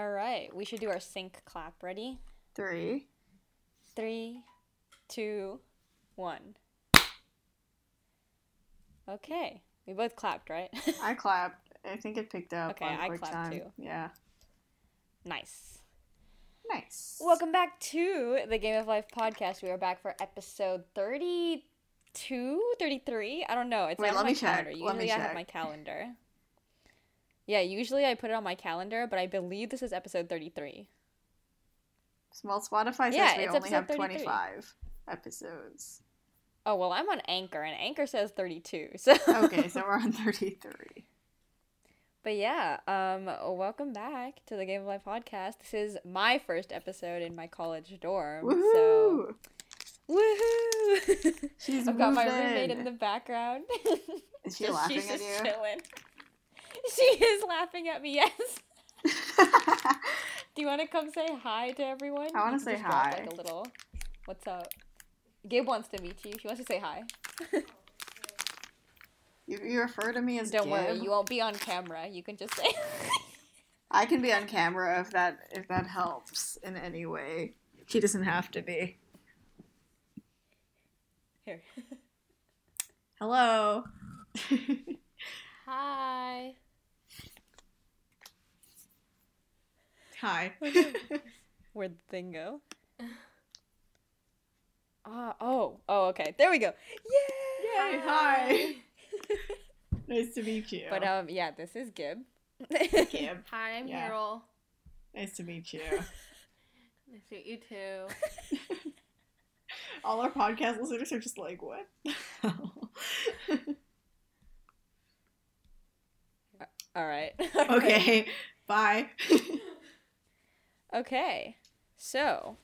All right, we should do our sync clap. Ready? Three. Three, two, one. Okay, we both clapped, right? I clapped. I think it picked up. Okay, I clapped time. too. Yeah. nice. Nice. Welcome back to the Game of Life podcast. We are back for episode 32, 33. I don't know. It's Wait, not let my me check. calendar. Let me Usually I have my calendar. Yeah, usually I put it on my calendar, but I believe this is episode 33. Well, Spotify says Yeah, we it's only have 33. 25 episodes. Oh, well, I'm on Anchor, and Anchor says 32. So Okay, so we're on 33. But yeah, um, welcome back to the Game of Life podcast. This is my first episode in my college dorm. So Woohoo! woohoo! She's I've got my roommate in. in the background. Is she Just- laughing she's at just you? chilling. She is laughing at me. Yes. Do you want to come say hi to everyone? I wanna say just drop, hi. Like a little. What's up? Gabe wants to meet you. She wants to say hi. you, you refer to me as Don't worry, you won't be on camera. You can just say. I can be on camera if that if that helps in any way. She doesn't have to be. Here. Hello. Hi. Hi. Where'd the thing go? Ah, oh, oh, okay. There we go. Yay! Yay, hi. nice to meet you. But um, yeah, this is Gib. Gib. Hi, I'm Yeah. Carol. Nice to meet you. Nice to meet you too. All our podcast listeners are just like, what? All right. okay. Bye. Okay. So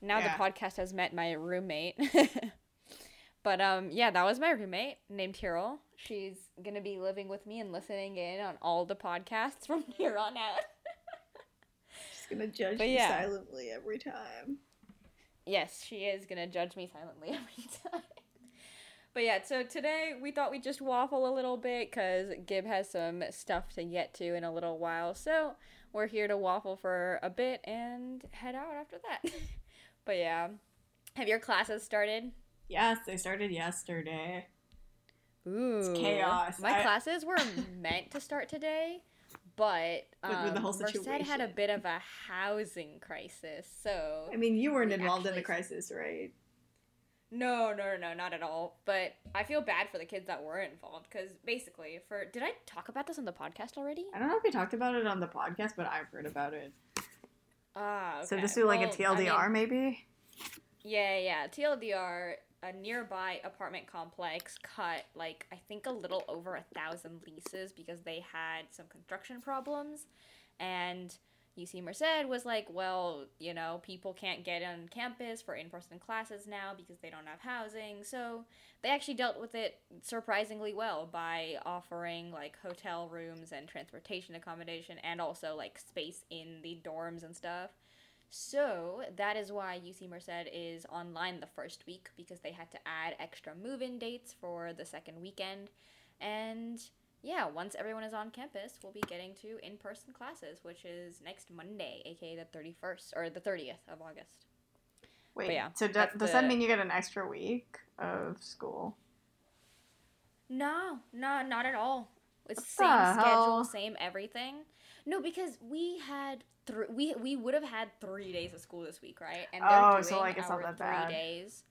now Yeah. the podcast has met my roommate. but um, yeah, that was my roommate named Hero. She's gonna be living with me and listening in on all the podcasts from here on out. She's gonna judge But me yeah. silently every time. Yes, she is gonna judge me silently every time. But yeah, so today we thought we'd just waffle a little bit because Gib has some stuff to get to in a little while. So we're here to waffle for a bit and head out after that. but yeah, have your classes started? Yes, they started yesterday. Ooh, chaos. My I- classes were meant to start today, but But with the whole um, Merced had a bit of a housing crisis, so I mean, you weren't We involved in the crisis, right? No, no, no, no, not at all. But I feel bad for the kids that were involved because basically, for did I talk about this on the podcast already? I don't know if we talked about it on the podcast, but I've heard about it. Ah, okay. So just do like Well, a TLDR, I mean, maybe? yeah, yeah. TLDR, a nearby apartment complex cut like I think a little over a thousand leases because they had some construction problems, and UC Merced was like, well, you know, people can't get on campus for in-person classes now because they don't have housing. So they actually dealt with it surprisingly well by offering like hotel rooms and transportation accommodation and also like space in the dorms and stuff. So that is why UC Merced is online the first week because they had to add extra move-in dates for the second weekend. And yeah, once everyone is on campus, we'll be getting to in-person classes, which is next Monday, aka the 31st or the 30th of August. Wait, yeah, so that's does that mean you get an extra week of school? No, no, not at all. It's What same schedule, same everything. No, because we had three. We we would have had three days of school this week, right? And Oh, doing so, like, it's not that three bad. days.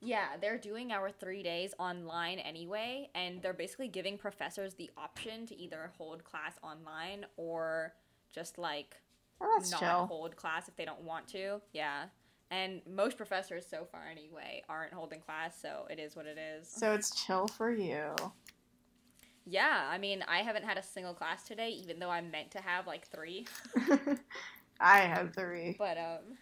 Yeah, they're doing our three days online anyway, and they're basically giving professors the option to either hold class online or just like Oh, not chill. hold class if they don't want to. Yeah. And most professors so far anyway aren't holding class, so it is what it is. So it's chill for you. Yeah, I mean, I haven't had a single class today, even though I'm meant to have like three. I have three. But um,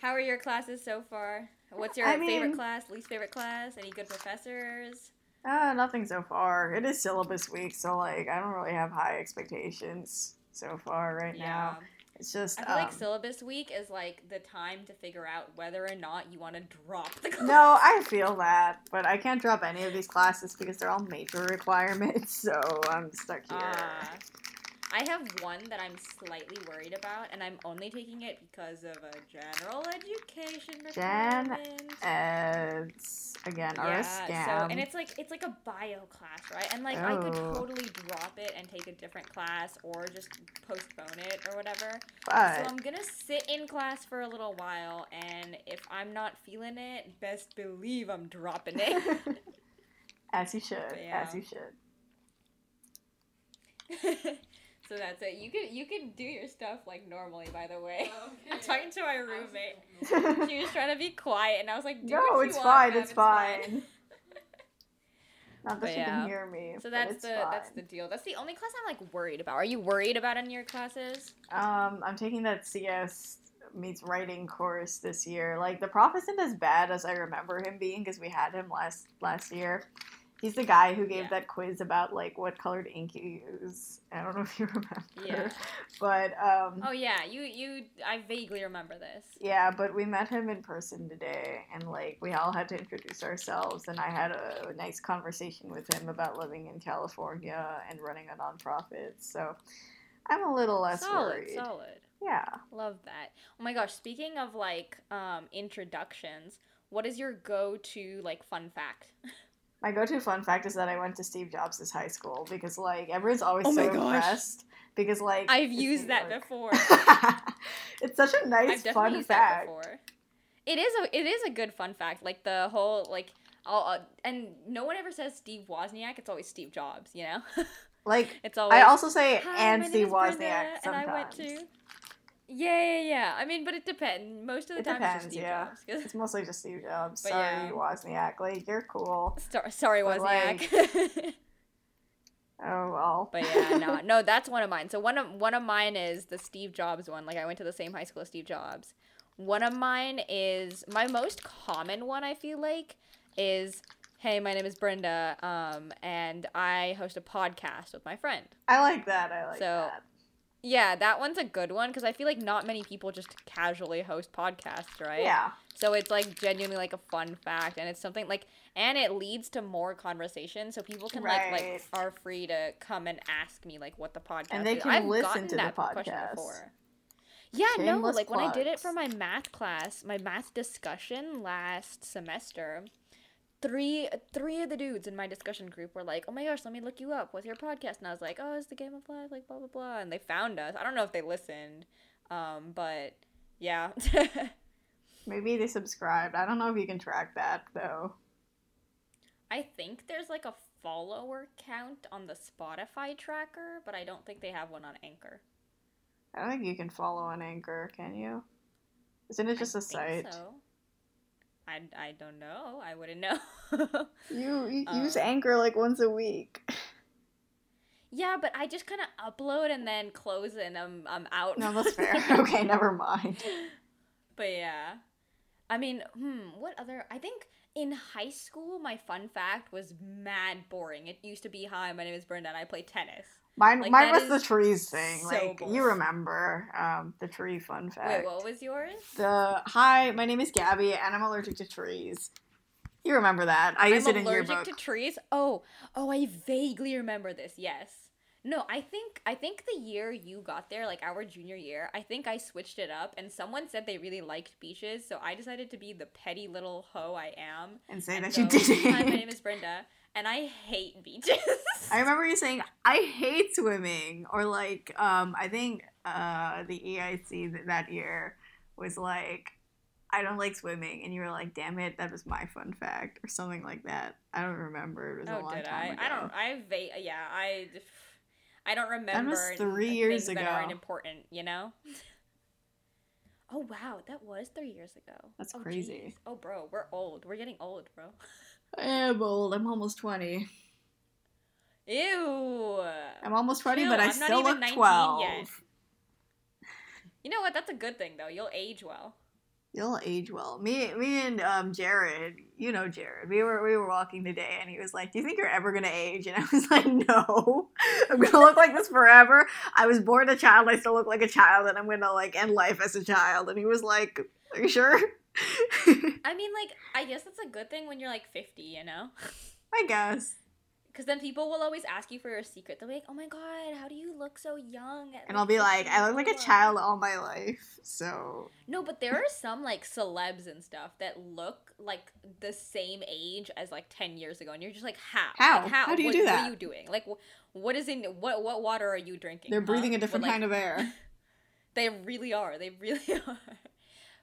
how are your classes so far? What's your I favorite mean- class, least favorite class? Any good professors? Uh, nothing so far. It is syllabus week, so like I don't really have high expectations so far right now. It's just I feel like um, syllabus week is like the time to figure out whether or not you want to drop the class. No, I feel that, but I can't drop any of these classes because they're all major requirements, so I'm stuck here. Ah. I have one that I'm slightly worried about, and I'm only taking it because of a general education Gen requirement. Eds again are a scam. So, and it's like it's like a bio class, right? And like I could Oh. totally drop it and take a different class or just postpone it or whatever. but So I'm gonna sit in class for a little while, and if I'm not feeling it, best believe I'm dropping it. as you should, Yeah. as you should. so that's it. You could you could do your stuff like normally. By the way, I'm talking to my roommate. She was trying to be quiet, and I was like, Do no, what you it's want, fine. Bev, It's fine. Not that But she yeah. can hear me. So but that's it's the that's the deal. That's the only class I'm like worried about. Are you worried about any of your classes? Um, I'm taking that CS meets writing course this year. Like the prof isn't as bad as I remember him being because we had him last last year. He's the guy who gave Yeah. that quiz about like what colored ink you use. I don't know if you remember. Yeah. But um Oh yeah, you you I vaguely remember this. yeah, but we met him in person today and like we all had to introduce ourselves and I had a nice conversation with him about living in California and running a nonprofit. So I'm a little less solid, worried. solid. Yeah. Love that. Oh my gosh, speaking of like um introductions, what is your go-to like fun fact? My go-to fun fact is that I went to Steve Jobs' high school because like everyone's always Oh so my impressed because like I've used that York. before. it's such a I've nice definitely fun used fact. that before. It is a it is a good fun fact. Like the whole like all uh, and no one ever says Steve Wozniak. It's always Steve Jobs. You know. Like it's always. I also say and Steve is Brenda, Wozniak and sometimes. I went to. Yeah, yeah, yeah. I mean, but it depends. Most of the It time, depends, it's yeah. Jobs. It's mostly just Steve Jobs. But Sorry, yeah. Wozniak. Like you're cool. Sor- sorry, But, Wozniak. Oh well. But yeah, no, no, that's one of mine. So one of one of mine is the Steve Jobs one. Like I went to the same high school as Steve Jobs. One of mine is my most common one. I feel like is, "Hey, my name is Brenda, um, and I host a podcast with my friend." I like that. I like So, that. Yeah, that one's a good one because I feel like not many people just casually host podcasts, right? Yeah. So it's like genuinely like a fun fact, and it's something like, and it leads to more conversation, so people can like like are free to come and ask me like what the podcast. And they is. can I've listen to the that question podcast. before. Yeah, no, Shameless like when I did it for my math class, my math discussion last semester. Three three of the dudes in my discussion group were like, "Oh my gosh, let me look you up. What's your podcast?" And I was like, "Oh, it's the Game of Life, like blah blah blah." And they found us. I don't know if they listened, um, but yeah. Maybe they subscribed. I don't know if you can track that though. I think there's like a follower count on the Spotify tracker, but I don't think they have one on Anchor. I don't think you can follow on Anchor, can you? Isn't it just I a think site? So. I, I don't know. I wouldn't know. You, you use Uh, Anchor like once a week. yeah, but I just kind of upload and then close and I'm I'm out. No, that's fair. okay, never mind. But yeah. I mean, hmm, what other I think in high school my fun fact was mad boring. It used to be hi, my name is Brenda and I play tennis. Mine, Like, mine was the trees thing. so like boring. you remember um, the tree fun fact. Wait, what was yours? The hi, my name is Gabby, and I'm allergic to trees. You remember that? I used I'm it in allergic to trees. Oh, oh, I vaguely remember this. Yes. No, I think I think the year you got there, like our junior year, I think I switched it up, and someone said they really liked beaches, so I decided to be the petty little hoe I am. and say and that you go, did Hi, my name is Brenda, and I hate beaches. I remember you saying, "I hate swimming," or like, um, I think uh, the EIC that year was like, "I don't like swimming," and you were like, "Damn it, that was my fun fact," or something like that. I don't remember. It was a Oh, long did time I? ago. I don't. I va- Yeah, I. I don't remember. three n- years things that aren't ago. important, you know. Oh wow, that was three years ago. That's Oh, crazy. Oh, bro, we're old. We're getting old, bro. I am old. I'm almost twenty. Ew. I'm almost twenty, Chill, but I I'm still look twelve. yet. You know what? That's a good thing, though. You'll age well. You'll age well. Me, me, and um, Jared. You know Jared. We were we were walking today, and he was like, "Do you think you're ever gonna age?" And I was like, "No, I'm gonna look like this forever. I was born a child. I still look like a child, and I'm gonna like end life as a child." And he was like, "Are you sure?" I mean, like, I guess that's a good thing when you're like 50, you know? I guess. Because then people will always ask you for your secret. They'll be like, "Oh my god, how do you look so young?" And I'll be like, I look like a child all my life. So No, but there are some like celebs and stuff that look like the same age as like ten years ago, and you're just like, how? How? Like, how? How do you what, do that? What are you doing? Like, wh- what is in what what water are you drinking? they're breathing huh? a different But, like, kind of air. They really are. They really are.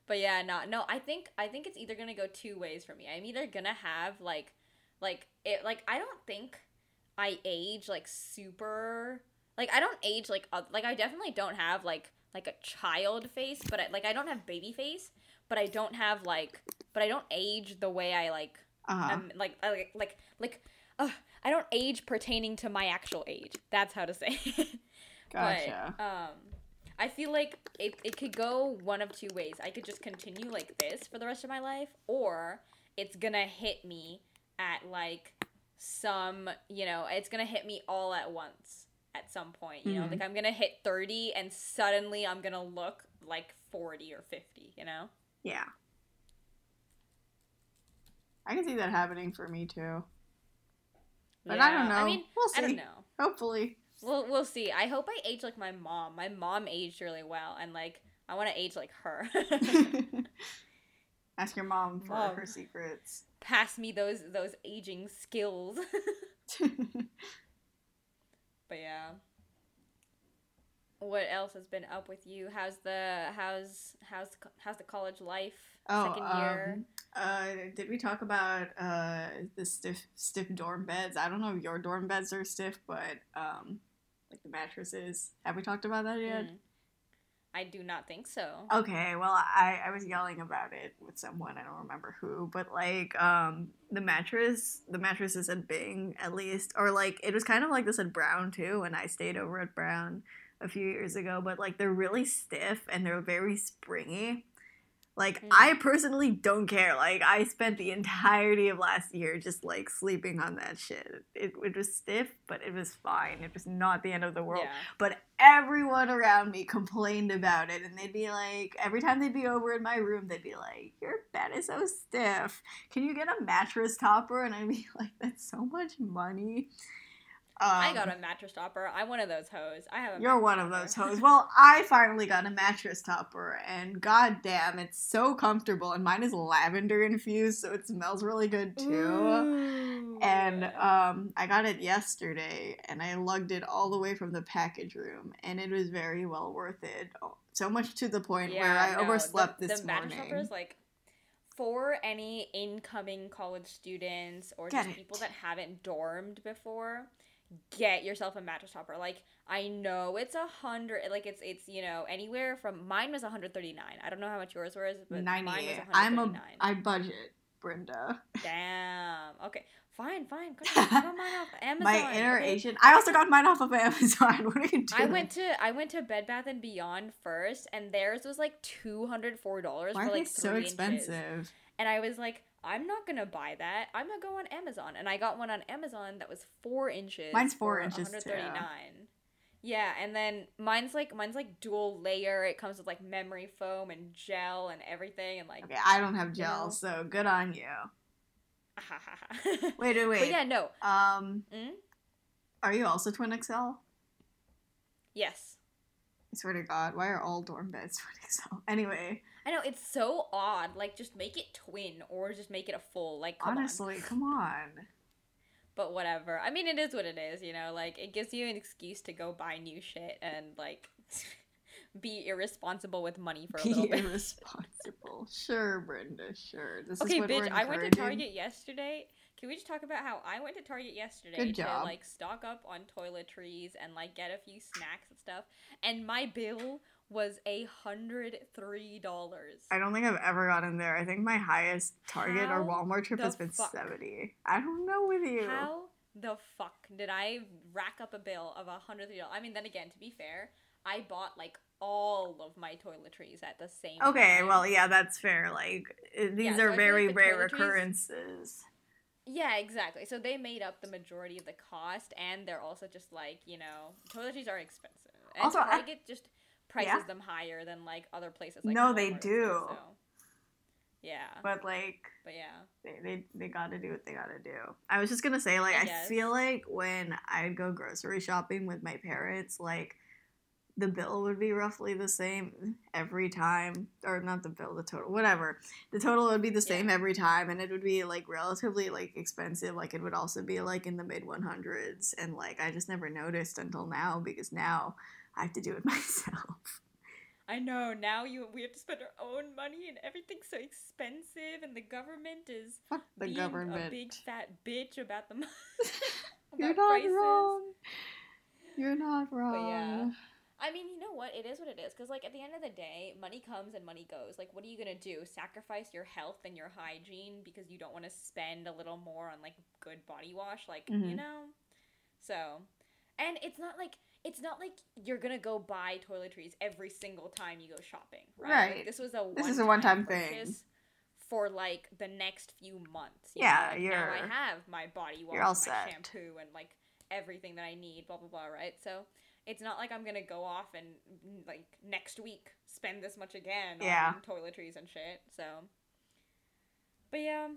But yeah, no, no. I think I think it's either gonna go two ways for me. I'm either gonna have like, like it, like I don't think I age like super. Like I don't age like uh, like I definitely don't have like like a child face, but I, like I don't have baby face, but I don't have like, but I don't age the way I like Uh-huh. um, like I like like like uh, I don't age pertaining to my actual age. That's how to say. it. Gotcha. But um, I feel like it it could go one of two ways. I could just continue like this for the rest of my life, or it's gonna hit me at like some you know it's gonna hit me all at once at some point. You know, Mhm. like I'm gonna hit thirty and suddenly I'm gonna look like forty or fifty. You know. yeah. I can see that happening for me too. But I don't know. I mean, we'll see. I don't know. Hopefully. We'll we'll see. I hope I age like my mom. My mom aged really well, and like I want to age like her. Ask your mom for Mom. her secrets. Pass me those those aging skills. but yeah. What else has been up with you? How's the how's how's how's the college life? Oh, Second year. um, uh, did we talk about uh the stiff stiff dorm beds? I don't know if your dorm beds are stiff, but um, like the mattresses. Have we talked about that yet? Mm. I do not think so. Okay, well, I, I was yelling about it with someone, I don't remember who, but like, um, the mattress, the mattresses at Bing, at least, or like, it was kind of like this at Brown too, when I stayed over at Brown a few years ago, but like, they're really stiff and they're very springy. Like, Mm. I personally don't care. Like, I spent the entirety of last year just like sleeping on that shit. It, it was stiff, but it was fine. It was not the end of the world Yeah. but everyone around me complained about it and they'd be like every time they'd be over in my room they'd be like your bed is so stiff can you get a mattress topper and i'd be like that's so much money um, I got a mattress topper. I'm one of those hoes. I have a you're one of those hoes. Well, I finally got a mattress topper, and goddamn, it's so comfortable. And mine is lavender infused, so it smells really good too. Ooh. And um, I got it yesterday, and I lugged it all the way from the package room, and it was very well worth it. Oh, So much to the point where I no, overslept the, this the mattress morning. toppers, like for any incoming college students or Get just people it. that haven't dormed before, get yourself a mattress topper. Like I know it's a hundred, like it's it's you know anywhere from mine was 139. I don't know how much yours was, but mine was I'm a 139. I budget, Brenda. Damn. Okay. Fine. Fine. Got mine off Amazon. My inner okay? Asian. I also got mine off of Amazon. What are you doing? I went to I went to Bed Bath and Beyond first, and theirs was like two hundred four dollars Why for like they so three inches. expensive? And I was like, I'm not gonna buy that. I'm gonna go on Amazon, and I got one on Amazon that was four inches. Mine's four inches, too. 139. Yeah, and then mine's like mine's like dual layer. It comes with like memory foam and gel and everything, and like. Okay, I don't have You gel, know? so good on you. but Wait, wait, wait. yeah, no. Um, Mm? are you also twin XL? Yes. I swear to God, why are all dorm beds twin XL? Anyway, I know it's so odd. Like, just make it twin or just make it a full. Like, come on. honestly, come on. But whatever. I mean, it is what it is. You know, like it gives you an excuse to go buy new shit and like be irresponsible with money for a Be little bit. irresponsible. sure, Brenda. Sure. This okay, is what bitch. we're I went to. Target yesterday. Can we just talk about how I went to Target yesterday to like stock up on toiletries and like get a few snacks and stuff, and my bill was a hundred three dollars. I don't think I've ever gotten there. I think my highest Target or Walmart trip has been fuck? seventy. I don't know with you. How the fuck did I rack up a bill of a hundred three dollars? I mean, then again, to be fair, I bought like all of my toiletries at the same. Okay, time. well, yeah, that's fair. Like uh, these Yeah, are feel very like the rare occurrences. Yeah, exactly. So they made up the majority of the cost, and they're also just like you know, toiletries are expensive, and Also, I- Target just prices Yeah. them higher than like other places. Like No, they do. so. Yeah. But like But yeah. they they, they got to do what they got to do. I was just gonna say like I I, feel like when I'd go grocery shopping with my parents, like the bill would be roughly the same every time, or not the bill, the total, whatever. The total would be the same Yeah. every time, and it would be like relatively like expensive. Like it would also be like in the mid one hundreds, and like I just never noticed until now because now I have to do it myself. I know. Now you we have to spend our own money and everything's so expensive and the government is Fuck the being government. a big fat bitch about the money. You're not wrong. You're not wrong. But yeah. I mean, you know what? It is what it is. Because, like, at the end of the day, money comes and money goes. Like, what are you going to do? Sacrifice your health and your hygiene because you don't want to spend a little more on, like, good body wash? Like, you Mhm. know? So, and it's not like. It's not like you're gonna go buy toiletries every single time you go shopping, right? Like, this was a This is a one-time thing. for like the next few months. you Yeah, know? Like, now I have my body wash, and my set. shampoo, and like everything that I need, blah blah blah, right? So it's not like I'm gonna go off and like next week spend this much again Yeah. on toiletries and shit. So, but yeah,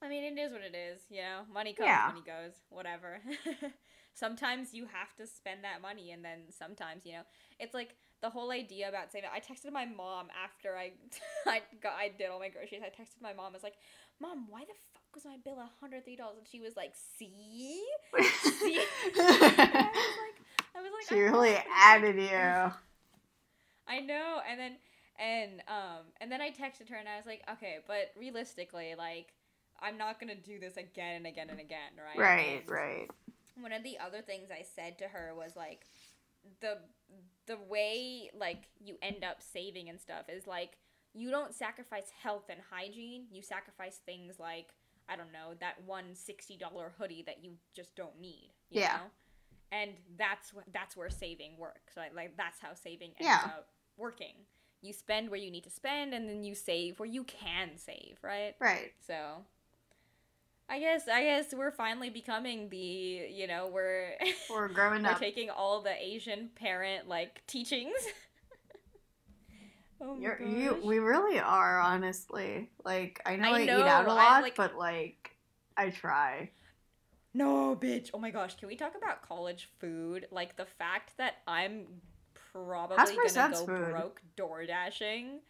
I mean it is what it is. You know, money comes, Yeah. money goes, whatever. sometimes you have to spend that money, and then sometimes you know it's like the whole idea about saving. I texted my mom after I I got I did all my groceries. I texted my mom. I was like, "Mom, why the fuck was my bill hundred three dollars?" And she was like, "See." See? I was like, I was like, she really added you. I know, and then and um and then I texted her and I was like, okay, but realistically, like, I'm not gonna do this again and again and again, right? Right, right. One of the other things I said to her was like, the the way like you end up saving and stuff is like you don't sacrifice health and hygiene. You sacrifice things like I don't know that one sixty dollar hoodie that you just don't need. You Yeah. Know? And that's that's where saving works. Like, like that's how saving ends Yeah. up working. You spend where you need to spend, and then you save where you can save. Right. Right. So. I guess I guess we're finally becoming the you know we're We're growing we're up. taking all the Asian parent like teachings. oh my You're, you, we really are, honestly. Like, I know I I, know, eat out a lot, like- but like, I try. No, bitch. Oh my gosh, can we talk about college food? Like the fact that I'm probably gonna go food? broke door dashing.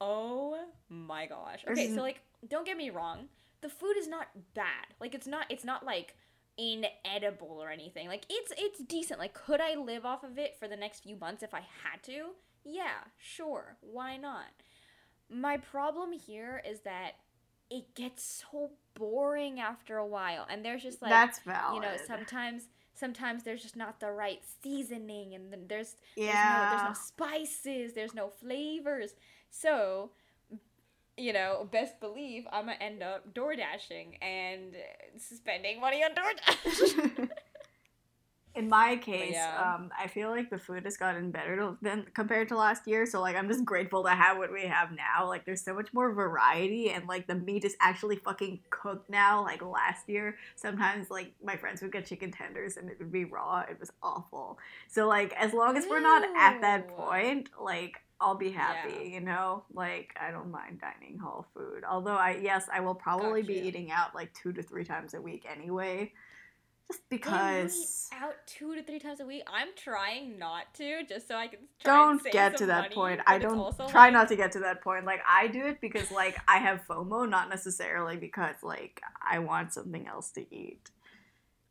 Oh my gosh. Okay, is- so like don't get me wrong. The food is not bad. Like it's not it's not like inedible or anything. Like it's it's decent. Like could I live off of it for the next few months if I had to? Yeah, sure. Why not? My problem here is that it gets so boring after a while and there's just like That's valid. you know sometimes sometimes there's just not the right seasoning and then there's yeah. there's no there's no spices there's no flavors so you know best believe i'm gonna end up door dashing and spending money on DoorDash. In my case, yeah. um, I feel like the food has gotten better to, than compared to last year. So like, I'm just grateful to have what we have now. Like, there's so much more variety, and like the meat is actually fucking cooked now. Like last year, sometimes like my friends would get chicken tenders and it would be raw. It was awful. So like, as long as we're not at that point, like. I'll be happy, Yeah. you know? Like, I don't mind dining hall food. Although, I, yes, I will probably be eating out like two to three times a week anyway. Just because. eat out two to three times a week i'm trying not to just so i can try don't save get to that money, point. I don't try like- not to get to that point. Like I do it because like I have FOMO, not necessarily because like I want something else to eat.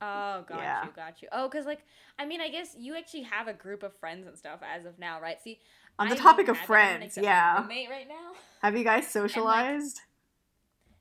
Oh, got Yeah. you, got you. Oh, because like, I mean, I guess you actually have a group of friends and stuff as of now, right? See, On the I topic of friends, yeah. right now. Have you guys socialized?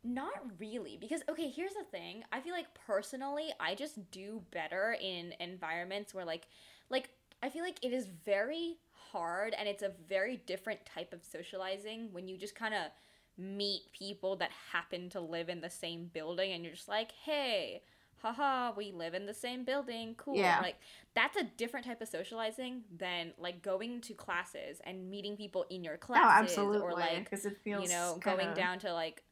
Not really, because okay, here's the thing. I feel like personally, I just do better in environments where like, like I feel like it is very hard and it's a very different type of socializing when you just kind of meet people that happen to live in the same building and you're just like, hey, haha, we live in the same building, cool. Yeah. Like that's a different type of socializing than like going to classes and meeting people in your oh, absolutely. or like because it feels you know, going kinda- down to like,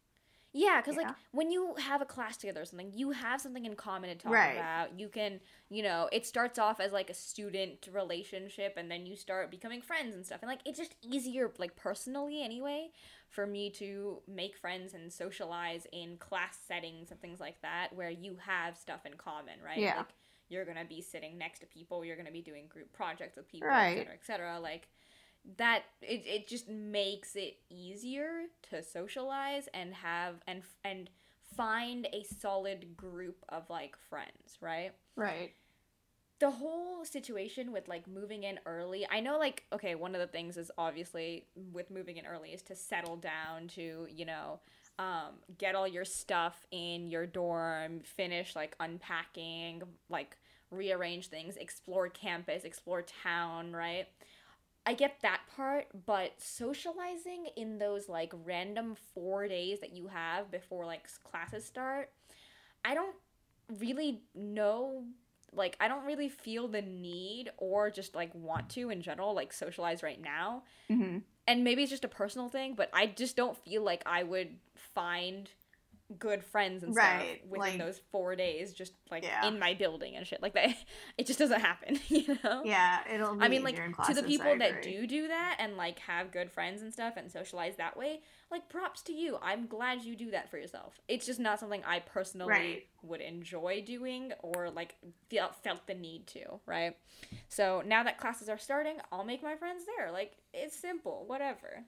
Yeah, because like when you have a class together or something, you have something in common to talk Right. about. You can, you know, it starts off as like a student relationship, and then you start becoming friends and stuff. And like it's just easier, like personally anyway, for me to make friends and socialize in class settings and things like that, where you have stuff in common, right? Yeah. Like you're gonna be sitting next to people, you're gonna be doing group projects with people, Right. et cetera, et cetera. Like that it, it just makes it easier to socialize and have and and find a solid group of like friends right Right. the whole situation with like moving in early i know like okay one of the things is obviously with moving in early is to settle down to you know um, get all your stuff in your dorm finish like unpacking like rearrange things explore campus explore town right I get that part, but socializing in those like random four days that you have before like classes start, I don't really know. Like, I don't really feel the need or just like want to in general, like socialize right now. hmm And maybe it's just a personal thing, but I just don't feel like I would find good friends and Right, stuff within like- those four days, just like Yeah. in my building and shit like that. It just doesn't happen, you know? Yeah, it'll. Be I mean, like to the people that do do that and like have good friends and stuff and socialize that way, like props to you. I'm glad you do that for yourself. It's just not something I personally Right. would enjoy doing or like felt felt the need to, right? So now that classes are starting, I'll make my friends there. Like it's simple, whatever.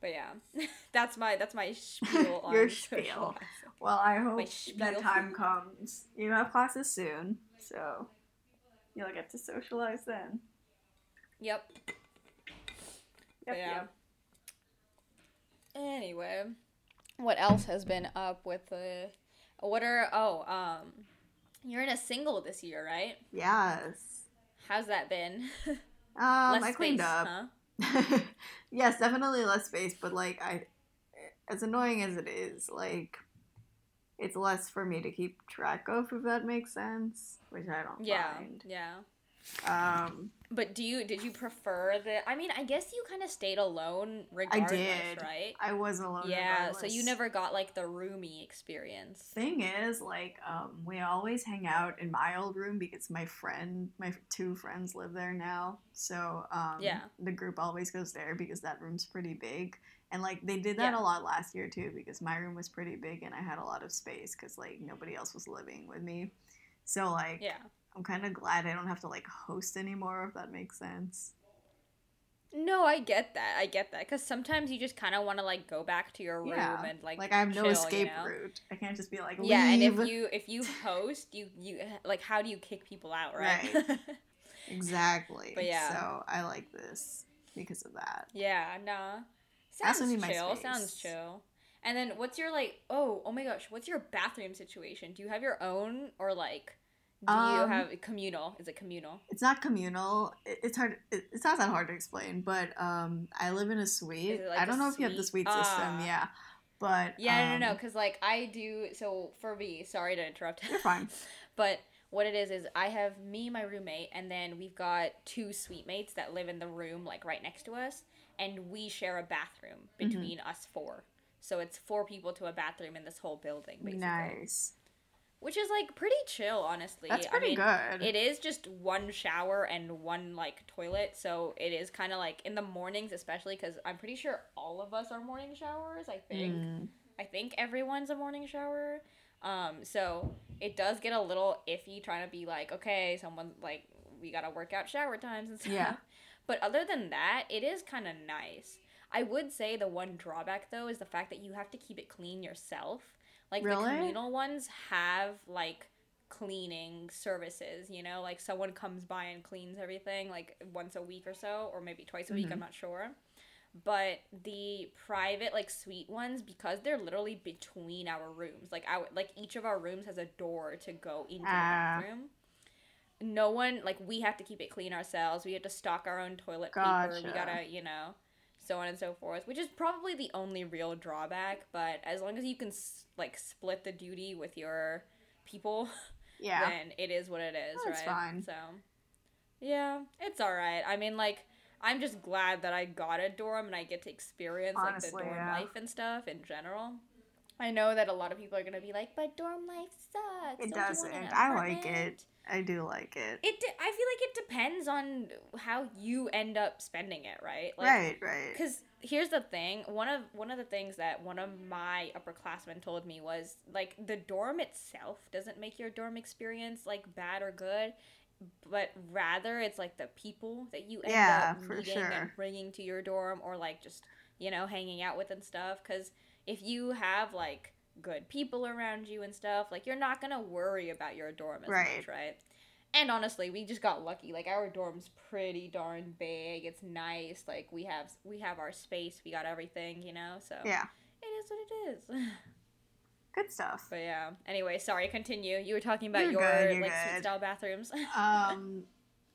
But yeah, that's my that's my spiel on Your spiel. Well, I hope that time comes. You have classes soon, so you'll get to socialize then. Yep. Yep, Yeah. yep. Anyway, what else has been up with the? What are oh um, you're in a single this year, right? Yes. How's that been? Um, Less I cleaned space, up. huh? yes, definitely less space, but like I, as annoying as it is, like it's less for me to keep track of, if that makes sense, which I don't Yeah, find. yeah. Um, But do you did you prefer the? I mean, I guess you kind of stayed alone regardless, did. right? I was alone. Yeah, so you never got like the roomy experience. thing is like um we always hang out in my old room because my friend my two friends live there now so um Yeah. the group always goes there because that room's pretty big and like they did that Yeah. a lot last year too because my room was pretty big and i had a lot of space because like nobody else was living with me so like Yeah. I'm kind of glad i don't have to like host anymore if that makes sense No, I get that. I get that because sometimes you just kind of want to like go back to your room Yeah, and like like i have no chill, you escape know? route i can't just be like Yeah, and if you if you host, you you like how do you kick people out, right? exactly But yeah. so i like this because of that yeah, nah. Sounds chill. Sounds chill. And then what's your like? Oh, oh my gosh, what's your bathroom situation? Do you have your own or like? Do you Um, have communal? Is it communal? it's not communal. It, it's hard. It, it's not that hard to explain. But um, I live in a suite. Like I don't know if you have the suite? suite system. Ah. Yeah, but Yeah, no, no, no. um, Because like I do. So for me, sorry to interrupt. You're fine. but what it is is I have me, my roommate, and then we've got two suite mates that live in the room like right next to us, and we share a bathroom Mm-hmm. between us four. So it's four people to a bathroom in this whole building, basically. nice. Which is like pretty chill, honestly. That's I pretty mean, good. It is just one shower and one like toilet, so it is kind of like in the mornings, especially because I'm pretty sure all of us are morning showers. I think. Mm. I think everyone's a morning shower. Um, so it does get a little iffy trying to be like, okay, someone like we gotta work out shower times and stuff. Yeah. But other than that, it is kind of nice. I would say the one drawback though is the fact that you have to keep it clean yourself. Like Really? the communal ones have like cleaning services, you know, like someone comes by and cleans everything like once a week or so, or maybe twice a week, Mhm. I'm not sure. But the private like suite ones, because they're literally between our rooms, like our like each of our rooms has a door to go into Ah. the bathroom. No one like we have to keep it clean ourselves. We have to stock our own toilet paper. We gotta, you know, so on and so forth, which is probably the only real drawback. But as long as you can like split the duty with your people, Yeah. then it is what it is, That's right? fine. So, yeah, it's all right. I mean, like, I'm just glad that I got a dorm and I get to experience Honestly, like the dorm yeah. life and stuff in general. I know that a lot of people are gonna be like, "But dorm life sucks." It Don't doesn't. I like it. I do like it. It. De- I feel like it depends on how you end up spending it, right? Like, right, right. Because here's the thing one of one of the things that one of my upperclassmen told me was like the dorm itself doesn't make your dorm experience like bad or good but rather it's like the people that you end Yeah, up meeting sure. and bringing to your dorm or like just you know hanging out with and stuff because if you have like good people around you and stuff like you're not gonna worry about your dorm as Right. much right. and honestly we just got lucky. Like our dorm's pretty darn big. It's nice. Like we have we have our space. We got everything you know? So Yeah. it is what it is. Good stuff. but yeah. Anyway sorry continue. You were talking about You're your good, like good. style bathrooms. Um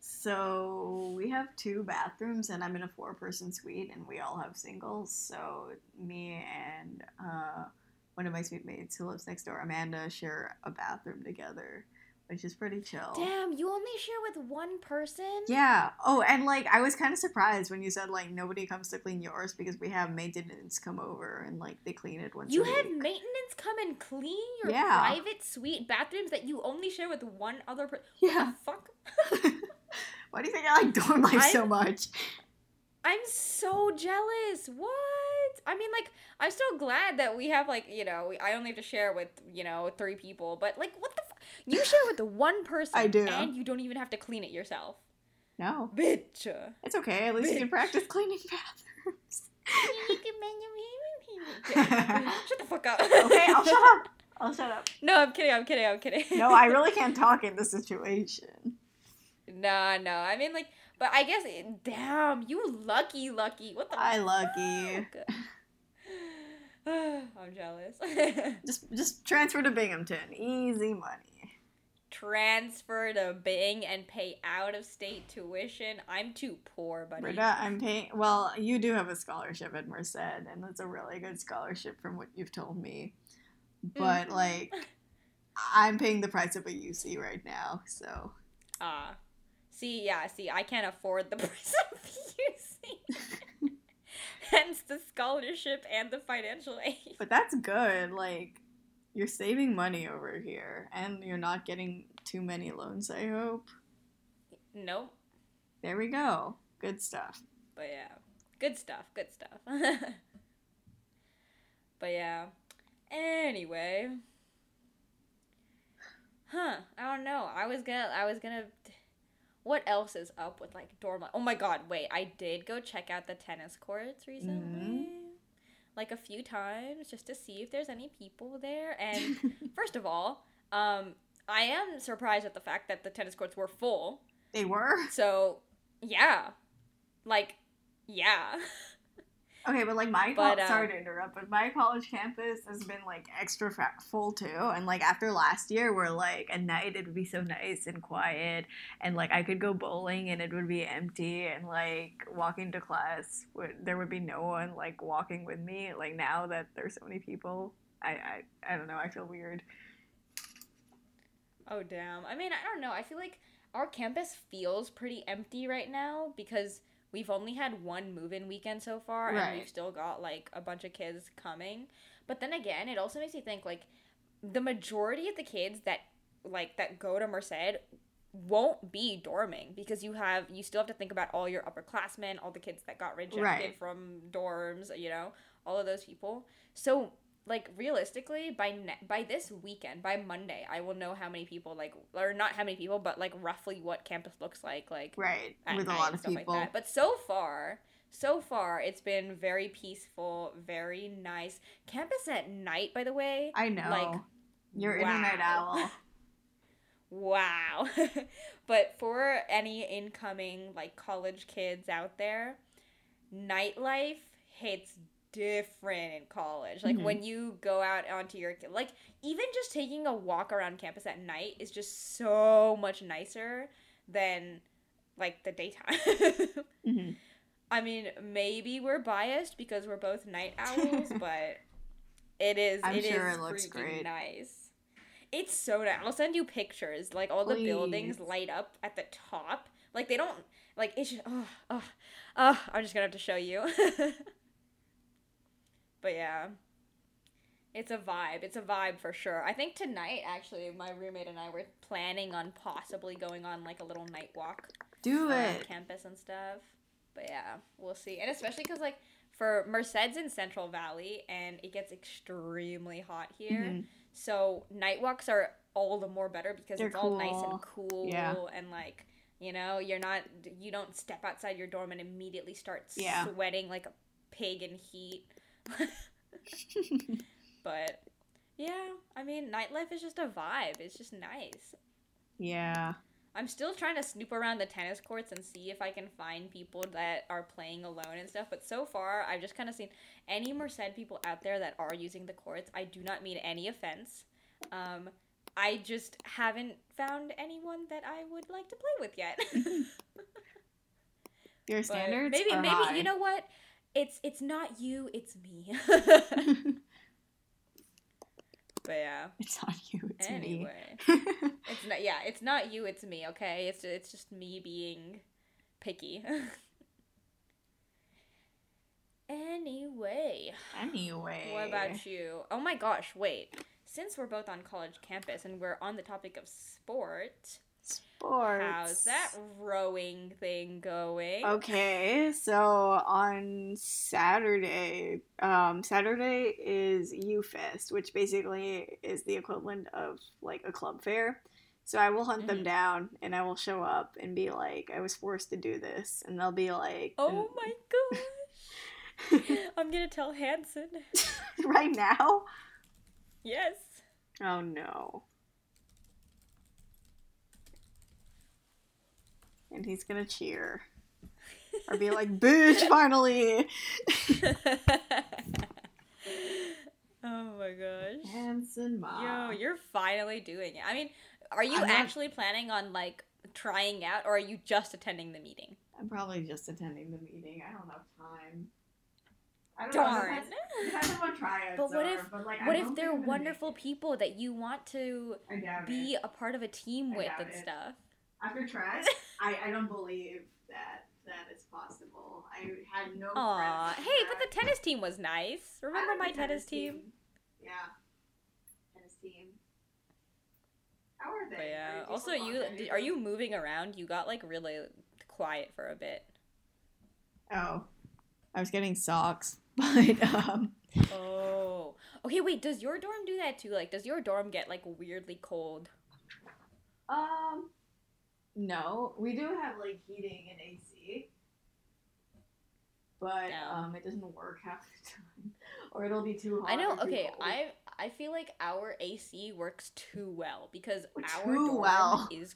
so we have two bathrooms and i'm in a four person suite and we all have singles. So me and uh one of my suite mates who lives next door amanda share a bathroom together which is pretty chill. Damn you only share with one person? Yeah. Oh and like i was kind of surprised when you said like nobody comes to clean yours because we have maintenance come over and like they clean it once you have week. maintenance come and clean your Yeah. private suite bathrooms that you only share with one other person yeah. Fuck why do you think i like dorm life so I'm- much I'm so jealous. What? I mean, like, I'm so glad that we have, like, you know, I only have to share with, you know, three people, but, like, what the fuck? You share with the one person. I do. And you don't even have to clean it yourself. no Bitch. it's okay at least you can practice cleaning bathrooms shut the fuck up. okay, I'll shut up. I'll shut up. No, I'm kidding. I'm kidding. I'm kidding. No, I really can't talk in this situation. No, no. I mean, like, but I guess, damn, you lucky, lucky. What the I lucky. I'm jealous. Just just transfer to Binghamton. Easy money. Transfer to Bing and pay out of state tuition. I'm too poor, buddy. Britta, I'm paying. Well, you do have a scholarship at Merced, and that's a really good scholarship from what you've told me. But Mhm. like, I'm paying the price of a UC right now, so Ah. See, yeah, see, I can't afford the price of UC. Hence the scholarship and the financial aid. But that's good. Like, you're saving money over here, and you're not getting too many loans. I hope. Nope. There we go. Good stuff. But yeah. Good stuff, good stuff. but yeah. Anyway. Huh. I don't know. I was gonna I was gonna what else is up with like dorm life? Oh my god, wait, I did go check out the tennis courts recently. Like a few times just to see if there's any people there. And first of all, um, I am surprised at the fact that the tennis courts were full. they were So yeah. Like yeah. okay, but like my But, col- sorry um, to interrupt, but my college campus has been like extra full too. And like after last year, where like at night it would be so nice and quiet, and like I could go bowling and it would be empty, and like walking to class, would there would be no one like walking with me. Like now that there's so many people, I I, I don't know. I feel weird. Oh damn. I mean, I don't know. I feel like our campus feels pretty empty right now because we've only had one move-in weekend so far and we've still got like a bunch of kids coming. But then again, it also makes me think like the majority of the kids that like that go to Merced won't be dorming because you have you still have to think about all your upperclassmen, all the kids that got rejected Right. from dorms, you know, all of those people. So like realistically by ne- by this weekend by monday i will know how many people like or not how many people but like roughly what campus looks like like Right, with a lot of people. like but so far so far it's been very peaceful very nice campus at night by the way I know. like, You're internet owl. wow but for any incoming like college kids out there nightlife hits different in college. Like Mhm. when you go out onto your like even just taking a walk around campus at night is just so much nicer than like the daytime. Hmm i mean maybe we're biased because we're both night owls but it is I'm it is sure it looks great. nice. It's so nice i'll send you pictures. Like all the buildings light up at the top. Like they don't like it's just oh oh oh i'm just gonna have to show you but yeah It's a vibe. It's a vibe for sure. I think tonight, actually, my roommate and I were planning on possibly going on like a little night walk Do it. campus and stuff. But yeah, we'll see. And especially because like for Merced's in Central Valley, and it gets extremely hot here. Mhm. So night walks are all the more better because They're it's all nice and cool Yeah. and like you know you're not you don't step outside your dorm and immediately start Yeah. sweating like a pig in heat. but yeah, I mean nightlife is just a vibe. It's just nice. yeah. I'm still trying to snoop around the tennis courts and see if I can find people that are playing alone and stuff. But so far, I've just kind of seen any Merced people out there that are using the courts. I do not mean any offense. Um, I just haven't found anyone that I would like to play with yet. Your standards maybe, maybe high. you know what? It's it's not you, it's me. but yeah. it's not you. It's anyway. me. It's not. Yeah, it's not you. It's me. Okay. It's it's just me being picky. anyway, anyway. what about you? Oh my gosh! Wait. Since we're both on college campus and we're on the topic of sport, sports? how's that rowing thing going? Okay, so on Saturday, um, Saturday is U Fest, which basically is the equivalent of like a club fair. So I will hunt them Mhm. down and I will show up and be like, I was forced to do this, and they'll be like, Oh my gosh! I'm gonna tell Hanson. right now? Yes. Oh no. And he's gonna cheer. Or be like, bitch, finally! oh my gosh. Hanson Ma. Yo, you're finally doing it. I mean, are you I'm not- actually planning on like trying out, or are you just attending the meeting? I'm probably just attending the meeting. I don't have time. I don't Darn. know. Depends, depends on what tryouts But what are, if- but, like, What if they're wonderful people that you want to it. I doubt be a part of a team with and it. stuff? After tries, I, I don't believe that that is possible. I had no Aw, hey, but the tennis team was nice. Remember my the tennis team? Yeah. Tennis team. How are they? But yeah. you Also, you on d- are you moving around? You got like really quiet for a bit. Oh. I was getting socks. But um Oh. Okay, wait. Does your dorm do that too? Like, does your dorm get like weirdly cold? Um, no, we do have like heating and AC, but No. um, it doesn't work half the time, or it'll be too hot. I know. Okay. I I feel like our AC works too well because our Too dorm well. is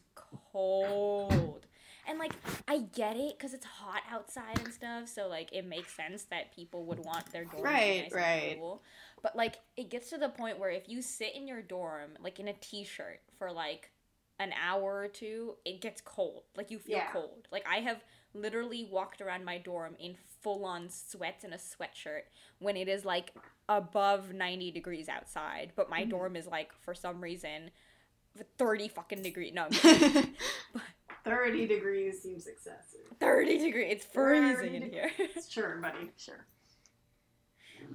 cold. And like I get it because it's hot outside and stuff, so like it makes sense that people would want their dorm to be Right, nice right. cool. But like it gets to the point where if you sit in your dorm like in a t-shirt for like an hour or two, it gets cold. Like you feel Yeah. cold. Like I have literally walked around my dorm in full on sweats and a sweatshirt when it is like above 90 degrees outside, but my Mhm. dorm is like for some reason 30 fucking degree. No, I'm. Thirty degrees seems excessive. 30 degrees. It's freezing in here. Sure, buddy. Sure.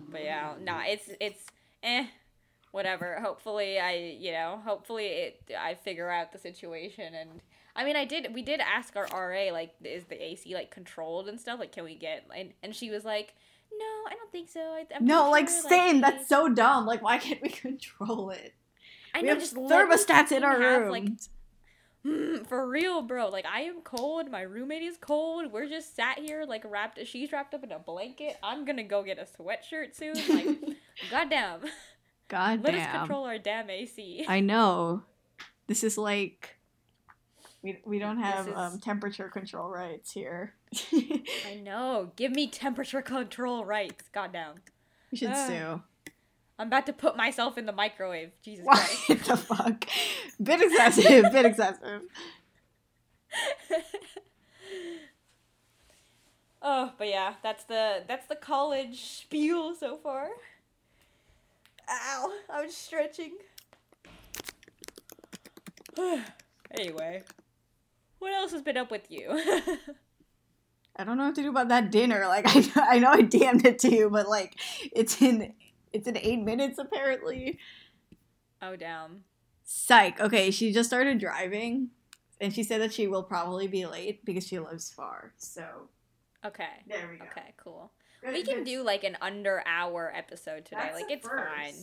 but yeah, nah, it's it's eh whatever. Hopefully I, you know, hopefully it I figure out the situation and I mean, I did we did ask our RA like is the AC like controlled and stuff? Like can we get and, and she was like, "No, I don't think so." I, No, like sure, same. we- That's so dumb. Like, why can't we control it? I we know have just thermostats in our have, room. like Mm, for real, bro. Like I am cold. My roommate is cold. We're just sat here like wrapped. She's wrapped up in a blanket. I'm gonna go get a sweatshirt soon. Like, goddamn. God Let us control our damn AC. I know. This is like we we don't have is- um, temperature control rights here. I know. Give me temperature control rights. Goddamn. we should Ah. sue. I'm about to put myself in the microwave. Jesus What Christ. the fuck? Bit excessive. bit excessive. oh, but yeah, that's the that's the college spiel so far. Ow, I'm stretching. anyway, what else has been up with you? I don't know what to do about that dinner. Like I I know I DM'd it to you, but like it's in It's in eight minutes apparently. Oh damn. Psych. Okay, she just started driving, and she said that she will probably be late because she lives far. So Okay. there we go. Okay, cool. We can do like an under hour episode today. Like it's fine.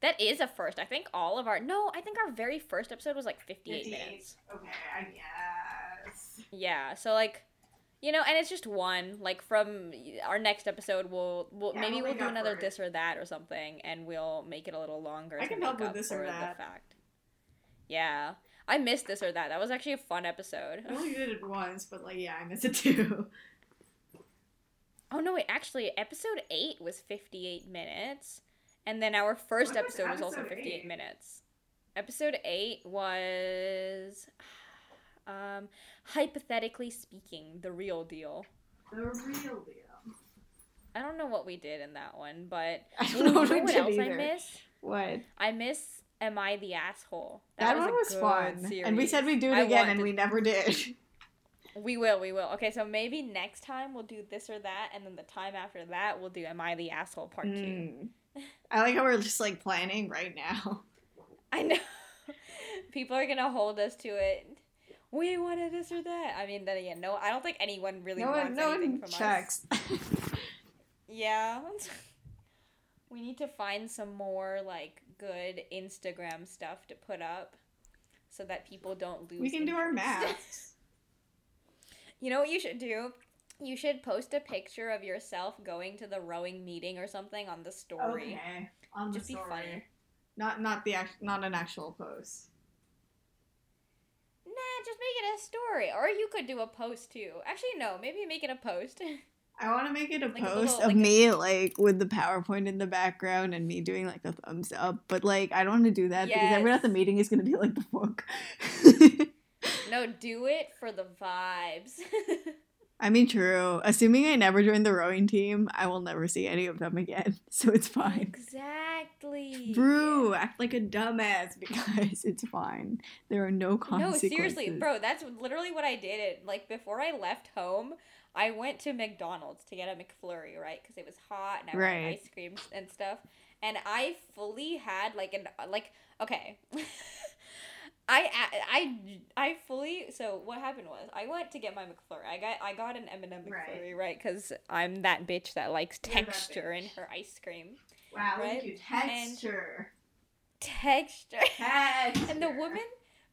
That is a first. I think all of our no, I think our very first episode was like 58, 58. minutes. Okay, I guess. Yeah, so like you know, and it's just one. Like from our next episode, we'll, we'll Yeah, maybe we'll we'll do another this or that or something, and we'll make it a little longer. I can help with this or that. The fact. Yeah, I missed this or that. That was actually a fun episode. I only did it once, but like, yeah, I missed it too. Oh no, wait, actually, episode eight was fifty-eight minutes, and then our first What was episode was also fifty-eight eight? minutes. Episode eight was, um, hypothetically speaking, the real deal. The real deal. I don't know what we did in that one, but I don't know what know we what did else I miss? What? I miss "Am I the Asshole?" That, a one was good fun, and we said we'd do it I again, want and to- we never did. We will, we will. Okay, so maybe next time we'll do this or that, and then the time after that we'll do "Am I the Asshole?" Part two. Mm. I like how we're just like planning right now. I know. People are gonna hold us to it. We wanted this or that. I mean, then again, no, I don't think anyone really no wants one, no anything one from us. checks. Yeah. we need to find some more like good Instagram stuff to put up, so that people don't lose. we can do our interest. You know what you should do? You should post a picture of yourself going to the rowing meeting or something on the story. Okay, on the Just be funny. Not not the act, not an actual post. Nah, just make it a story. Or you could do a post too. Actually, no, maybe make it a post. I want to make it a Like a post little- of like a- me like with the PowerPoint in the background and me doing like a thumbs up. But like I don't want to do that because everyone at the meeting is gonna be like the fuck. no, do it for the vibes. I mean, true. Assuming I never join the rowing team, I will never see any of them again, so it's fine. exactly. Brew, act like a dumbass because it's fine. There are no consequences. No, seriously, bro, that's literally what I did. It like before I left home, I went to McDonald's to get a McFlurry, right? Because it was hot and I wanted Right. ice cream and stuff. And I fully had like an like okay. I, I I fully so what happened was I went to get my McFlurry. I got I got an M&M Right. McFlurry, right? Because I'm that bitch that likes You're that texture in her ice cream. Wow, Right? you. And- Texture. Texture. Texture. And the woman,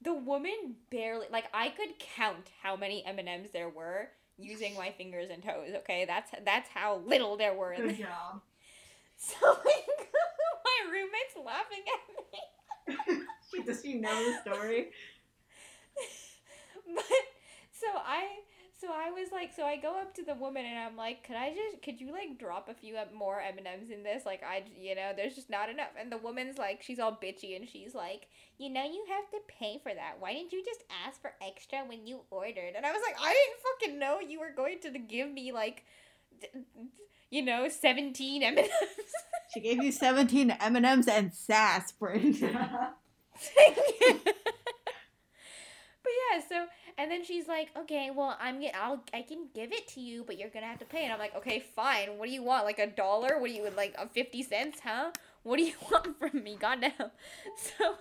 the woman barely like I could count how many M and M's there were using my fingers and toes. Okay, that's that's how little there were. In Good job. So my roommate's laughing at me, She- Does she know the story? but so I. So I was like, so I go up to the woman and I'm like, could I just, could you like drop a few more M and M's in this? Like I, you know, there's just not enough. And the woman's like, she's all bitchy and she's like, you know, you have to pay for that. Why didn't you just ask for extra when you ordered? And I was like, I didn't fucking know you were going to give me like, you know, seventeen M and M's. She gave you 17 M&Ms and sass, but yeah, so and then she's like, okay, well, I'm I'll, I can give it to you, but you're gonna have to pay. And I'm like, okay, fine. What do you want? Like a dollar? What do you like? A fifty cents? Huh? What do you want from me? Goddamn. So.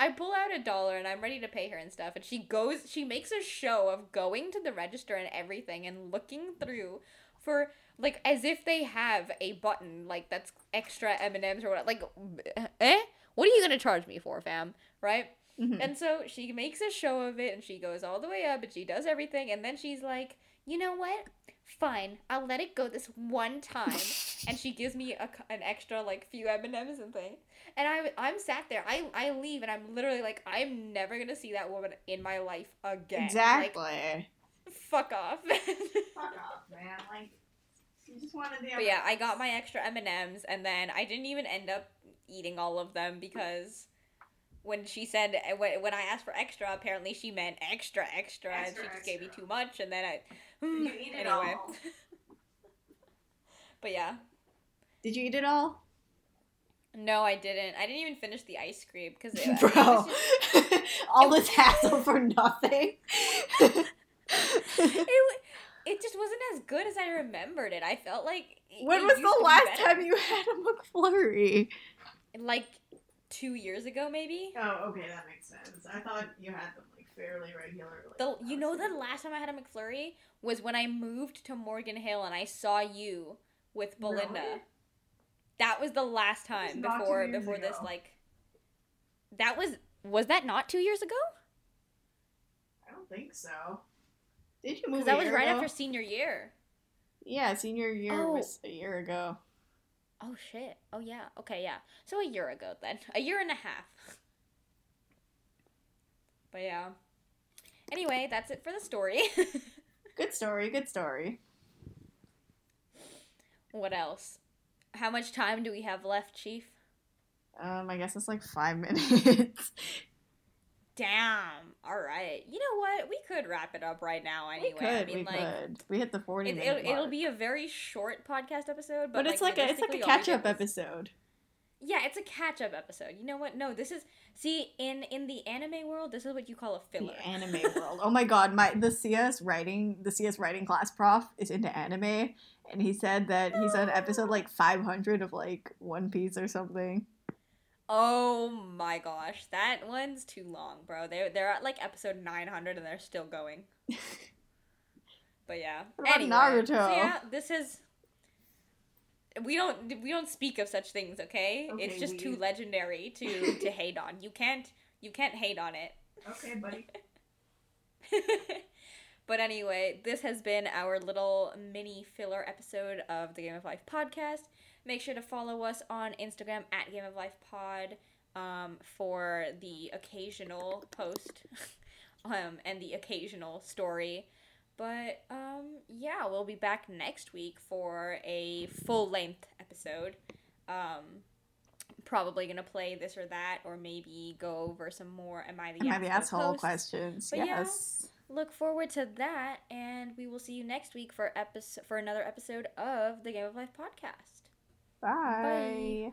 I pull out a dollar and I'm ready to pay her and stuff. And she goes, she makes a show of going to the register and everything and looking through for like as if they have a button like that's extra M and M's or what. Like, eh? What are you gonna charge me for, fam? Right? Mhm. And so she makes a show of it and she goes all the way up and she does everything and then she's like, "You know what? Fine. I'll let it go this one time." and she gives me a, an extra like few M&Ms and things. And I I'm sat there. I I leave and I'm literally like I'm never going to see that woman in my life again. Exactly. Like fuck off. Fuck off, man. Like, you just wanted the But yeah, I got my extra M&Ms and then I didn't even end up eating all of them because when she said eh, when, when I asked for extra, apparently she meant extra extra, and she just gave me too much and then I hmm, You eat it anyway. all. But yeah. Did you eat it all? No, I didn't. I didn't even finish the ice cream cuz Bro. all this hassle for nothing. it, it just wasn't as good as I remembered it. I felt like When it was used the last better. time you had a McFlurry? Like two years ago, maybe. Oh, okay, that makes sense. I thought you had them like fairly regularly. The you know the last time I had a McFlurry was when I moved to Morgan Hill and I saw you with Belinda. Really? That was the last time before before this like. That was was that not two years ago? I don't think so. Did you move? That was right ago? after senior year. Yeah, senior year Oh. was a year ago. Oh shit. Oh yeah. Okay, yeah. So a year ago then. A year and a half. But yeah. Anyway, that's it for the story. Good story. Good story. what else? How much time do we have left, Chief? Um, I guess it's like five minutes. Damn. All right. You know what? We could wrap it up right now anyway. we could. I mean, we like could. We hit the forty it, minute it'll, it'll mark. be a very short podcast episode, but, but, it's like a it's like a realistically, all we catch up episode. Yeah, it's a catch up episode. You know what? No, this is see in in the anime world, this is what you call a filler. The anime world. Oh my god, my the CS writing the CS writing class prof is into anime, and he said that he's on episode like five hundred of like One Piece or something. Oh my gosh, that one's too long, bro. They they're at like episode nine hundred and they're still going. but yeah. Anyway, Naruto? So yeah, this is. We don't we don't speak of such things, okay? it's Okay, just too legendary to to hate on. You can't you can't hate on it. Okay, buddy. but anyway, this has been our little mini filler episode of the Game of Life podcast. Make sure to follow us on Instagram at Game of Life Pod um, for the occasional post um, and the occasional story. But um, yeah, we'll be back next week for a full length episode. Um, probably gonna play this or that, or maybe go over some more Am I the Am I the asshole posts. questions? But yeah. yes. Look forward to that, and we will see you next week for episode for another episode of the Game of Life podcast. Bye. Bye.